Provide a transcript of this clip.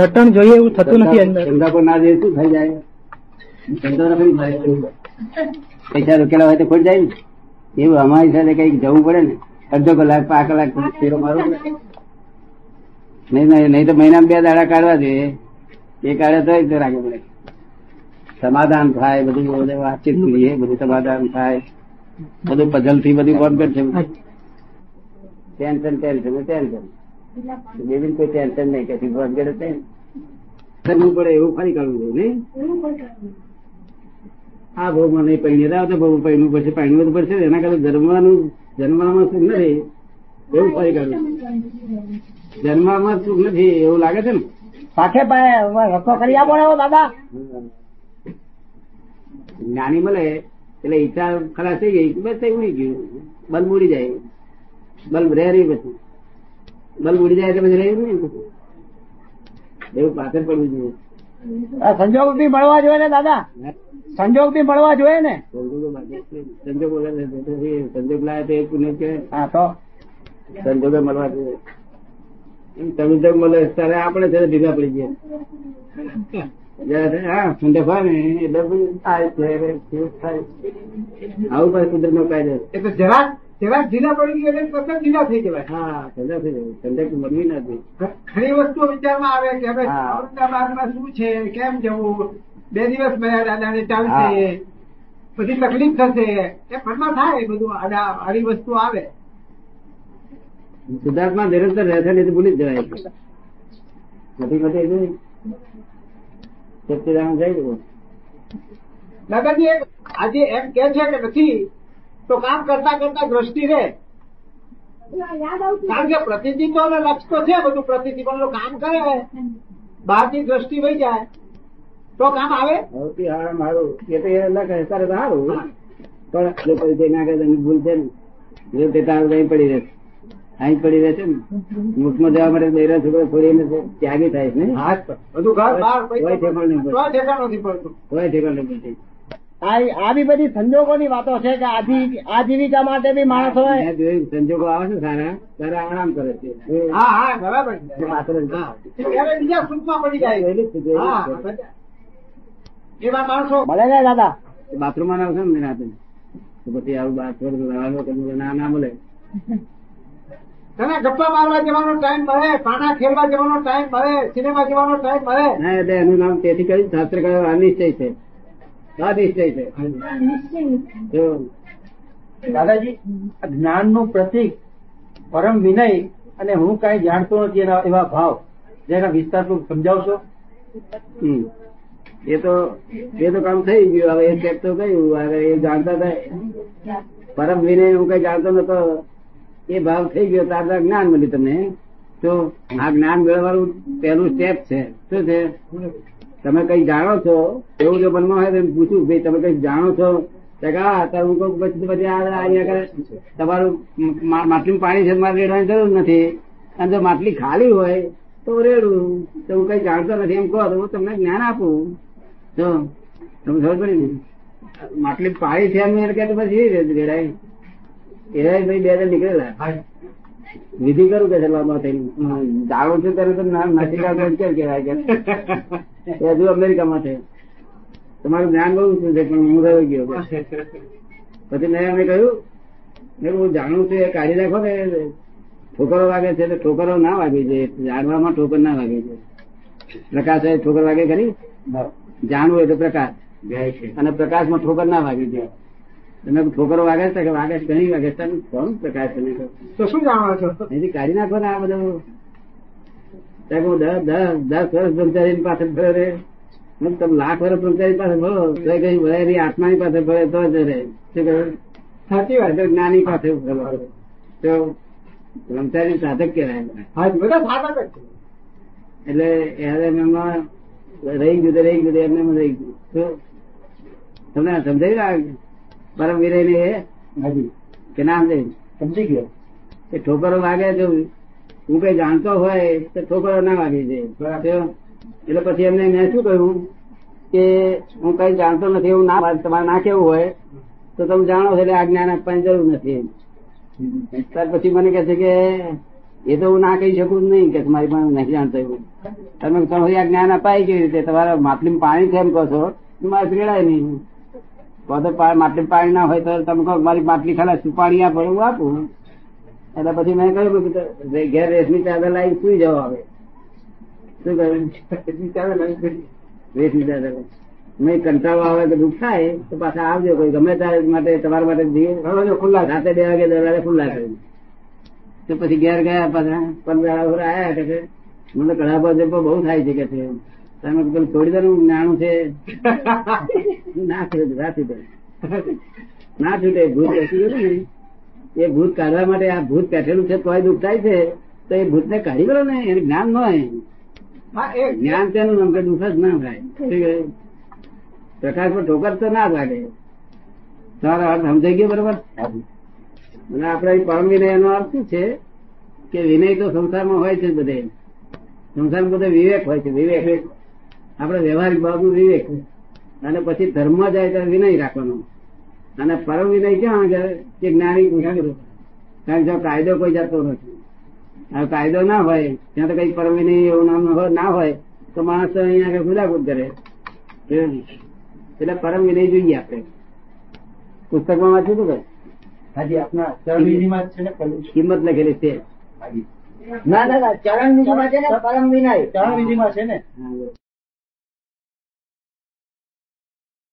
રટણ જોઈએ એવું થતું નથી અંદર. ધંધા પર ના જઈએ શું થઈ જાય. પૈસા રોકેલા હોય તો ખોટ જાય ને. એવું અમારી સાથે કંઈક જવું પડે ને. અડધો કલાક પાંચ કલાક ફેરો મારો નહીં નહીં નહીં તો મહિનામાં બે દાડા કાઢવા જોઈએ. એ કાઢે તો રાખે પડે. સમાધાન થાય બધું બધું વાતચીત કરીએ બધું સમાધાન થાય. બધું પઝલથી બધું કોમ્પ્લેટ છે ટેન્શન ટેન્શન ટેન્શન. બેબી કોઈ ટેન્શન નહીં કે કોમ્પેટ કરવું પડે એવું ફરી કરવું જોઈએ ને આ ભોગમાં નહીં પૈણી રહ્યા તો ભોગ પૈણું પડશે પૈણું તો પડશે એના કરતા જન્મવાનું જન્મવામાં સુખ નથી. એવું ફરી કરવું. જન્મવામાં સુખ નથી એવું લાગે છે ને? પાકે રસ્તો કરી આપો ને દાદા. જ્ઞાની મળે એટલે ઈચ્છા ખલાસ થઈ ગઈ બસ એવું ઉડી ગયું. બલ્બ ઉડી જાય. બલ્બ રહે રહી પછી. બલ્બ ઉડી જાય એટલે પછી રહ્યું નહીં એવું પાછળ પડવું જોઈએ. સંજોગ બી મળવા જોઈએ ને દાદા? સંજોગ બી મળવા જોઈએ ને? સંજોગો છે. સંજોગો છે. લાવે તો એ પુણ્ય કહેવાય. હા તો? સંજોગે મળવા જોઈએ. સંજોગ મળે ત્યારે આપણે છે ભેગા પડી ગયા. હા ઠંડે એટલે છે આવું પણ કુદરત નો કાયદો છે. એટલે જરાક જરાક ઢીલા પડી ગયું એટલે પછી ઢીલા થઈ જવાય. હા ઠંડા થઈ જાય ઠંડક મળવી નથી ઘણી વસ્તુ વિચારમાં આવે કે હવે. ઔરંગાબાદમાં શું છે? કેમ જવું? બે દિવસ મળ્યા દાદાને ચાલશે. પછી તકલીફ થશે. એ મનમાં થાય બધું. આવી વસ્તુ આવે. સિદ્ધાર્થમાં નિરંતર રહેશે નહીં ભૂલી જ જવાય. નથી નથી જઈ ગયું દાદાજી આજે એમ કે છે કે નથી તો કામ કરતા કરતા દ્રષ્ટિ રહે કારણ કે પ્રતિબિંબ અને લક્ષ તો છે બધું પ્રતિદિત્વ કામ કરે. બહારની દ્રષ્ટિ વહી જાય. તો કામ આવે? સૌથી હારું એ તો એ તારે તો હારું પણ જો પરિચય ના કરે એની ભૂલ છે ને. જો તે તારે અહીં પડી રહેશે. અહીં પડી રહેશે ને. મુખમાં જવા માટે બૈરા છોકરો છોડીને ત્યાગી થાય છે ને. બધું ઘર બહાર કોઈ ઠેકાણ નહીં પડતું. કોઈ ઠેકાણ નહીં પડતી. આ બી બધી સંજોગોની વાતો છે કે આજીવિકા માટે બી માણસો સંજોગો આવે છે સારા. ત્યારે આરામ કરે છે. હા હા બરાબર બીજા સુખમાં પડી જાય. એવા માણસો મળે ને દાદા? બાથરૂમમાં આવશે ને રાતે. તો પછી આવું બાથરૂમ ના ના મળે. તને ગપ્પા મારવા જવાનો ટાઈમ મળે પાના ખેલવા જવાનો ટાઈમ મળે સિનેમા જવાનો ટાઈમ મળે. ના એટલે એનું નામ તેથી કહ્યું શાસ્ત્ર કહ્યું અનિશ્ચય છે. અનિશ્ચય છે જો દાદાજી જ્ઞાનનું પ્રતિક પરમ વિનય અને હું કઈ જાણતો નથી એના એવા ભાવ. જેના વિસ્તારપૂર્વક સમજાવશો. એ તો એ તો કામ થઈ ગયું. હવે એ સ્ટેપ તો કયું હવે એ જાણતા હતા પરમ વિનય હું કઈ જાણતો નતો. એ ભાવ થઈ ગયો. તાર જ્ઞાન મળ્યું તમને. તો આ જ્ઞાન મેળવવાનું પહેલું સ્ટેપ છે. શું છે? તમે કઈ જાણો છો? એવું જો મનમાં હોય તો પૂછું, ભાઈ, તમે કઈ જાણો છો? હું કહું પછી પછી અહીંયા તમારું મા- માટલીમાં પાણી છે, મારે રેડવાની જરૂર નથી. અને જો માટલી ખાલી હોય તો રેડું. તો હું કઈ જાણતો નથી. એમ કહો, તો હું તમને જ્ઞાન આપું. જો તમે ખબર પડી ને? માટલી પાણી છે એમ કે પછી રેડાય એ ભાઈ બે હજાર નીકળેલા. વિધિ કરું કે છે લાંબા થઈને જાણું છું ત્યારે તમે નાસિકા કેમ કહેવાય કે. હજુ અમેરિકામાં છે. તમારું જ્ઞાન બહુ શું છે પણ હું રહ્યો ગયો. પછી મેં એમને કહ્યું મેં હું જાણું છું એ કાઢી નાખો ને ઠોકરો વાગે છે એટલે ઠોકરો ના વાગે છે જાણવામાં ઠોકર ના વાગે છે. પ્રકાશ ઠોકર વાગે ખરી? જાણવું એટલે પ્રકાશ. અને પ્રકાશમાં ઠોકર ના વાગે જોઈએ તમે ઠોકરો વાગે છે કે વાગે છે ઘણી વાગે છે? કોણ પ્રકાશ તમે તો શું જાણો છો? એથી કાઢી નાખો ને આ બધું. ત્યાં હું દસ દસ દસ વર્ષ બ્રહ્મચારી પાસે ફરે રે. હું તમે લાખ વર્ષ બ્રહ્મચારી પાસે ભરો. તો કઈ ભરે નહીં આત્માની પાસે ભરે તો જ રહે. શું કહ્યું? સાચી વાત. જ્ઞાની પાસે તો બ્રહ્મચારી સાધક કહેવાય હા બધા સાધક જ એટલે એને એમાં રહી ગયું રહી ગયું એમને રહી ગયું. તો તમને સમજાવી આ પરમ વિરય ને કે નામ છે સમજી ગયો. એ ઠોકરો વાગે જો હું કઈ જાણતો હોય તો ઠોકરો ના વાગે છે. એટલે પછી એમને મેં શું કહ્યું કે હું કઈ જાણતો નથી એવું ના તમારે ના કેવું હોય તો તમે જાણો છો એટલે આ જ્ઞાન આપવાની જરૂર નથી ત્યાર પછી મને કહે છે કે એ તો હું ના કહી શકું નહીં કે તમારી પાસે નથી જાણતો એવું. તમે તમારી આ જ્ઞાન અપાય કેવી રીતે? તમારા માટલીમાં પાણી છે એમ કહો છો. મારે પીડાય નહીં. કહો તો પા- પાણી ના હોય તો તમે કહો મારી માટલી ખાલી પાણી આપો હું આપું? એટલે પછી મેં કહ્યું કે ઘેર રેશમી ચાદર લાવી સુઈ જવા આવે શું કહ્યું? ચાલે નહીં કરી. રેશમી ચાદર મેં કંટાળો આવે કે દુઃખ થાય, તો પાછા આવજો. કોઈ ગમે ત્યારે માટે, તમારા માટે ખુલ્લા. સાથે બે વાગે, દરવાજે ખુલ્લા કરી તો પછી ઘેર ગયા પાછા. પંદર આવ્યા કે મને કડા પર બહુ થાય છે કે તમે પેલું છોડી દેવાનું નાણું છે. ના છૂટે ના છૂટે. ના છૂટે ભૂત બેસી ગયું ને. એ ભૂત કાઢવા માટે આ ભૂત બેઠેલું છે તોય દુઃખ થાય છે. તો એ ભૂતને કાઢી કરો ને એને જ્ઞાન ન હોય. જ્ઞાન તેનું નામ દુઃખ જ ના થાય. પ્રકાશ પર ઠોકર તો ના લાગે તમારો અર્થ સમજાઈ ગયો બરોબર? અને આપણે પરમ વિનય એનો અર્થ શું છે? કે વિનય તો સંસારમાં હોય છે બધે. સંસારમાં બધે વિવેક હોય છે વિવેક. આપણે વ્યવહારિક બાબુ વિવેક અને પછી ધર્મ જાય ત્યારે વિનય રાખવાનો. અને પરમ વિનય ક્યાં આગળ? કે જ્ઞાની કારણ કે કાયદો કોઈ જાતો નથી. આ કાયદો ના હોય ત્યાં તો કઈ પરમ વિનય એવું નામ ના હોય તો માણસ અહીંયા આગળ ગુદાગુદ કરે. એટલે પરમ વિનય જોઈએ આપણે. પુસ્તકમાં વાંચ્યું હતું કે હાજી આપના ચરણ વિધિમાં છે ને કિંમત લખેલી છે. ના ના ના ચરણ વિધિમાં છે ને પરમ વિનય. ચરણ વિધિમાં છે ને? હા,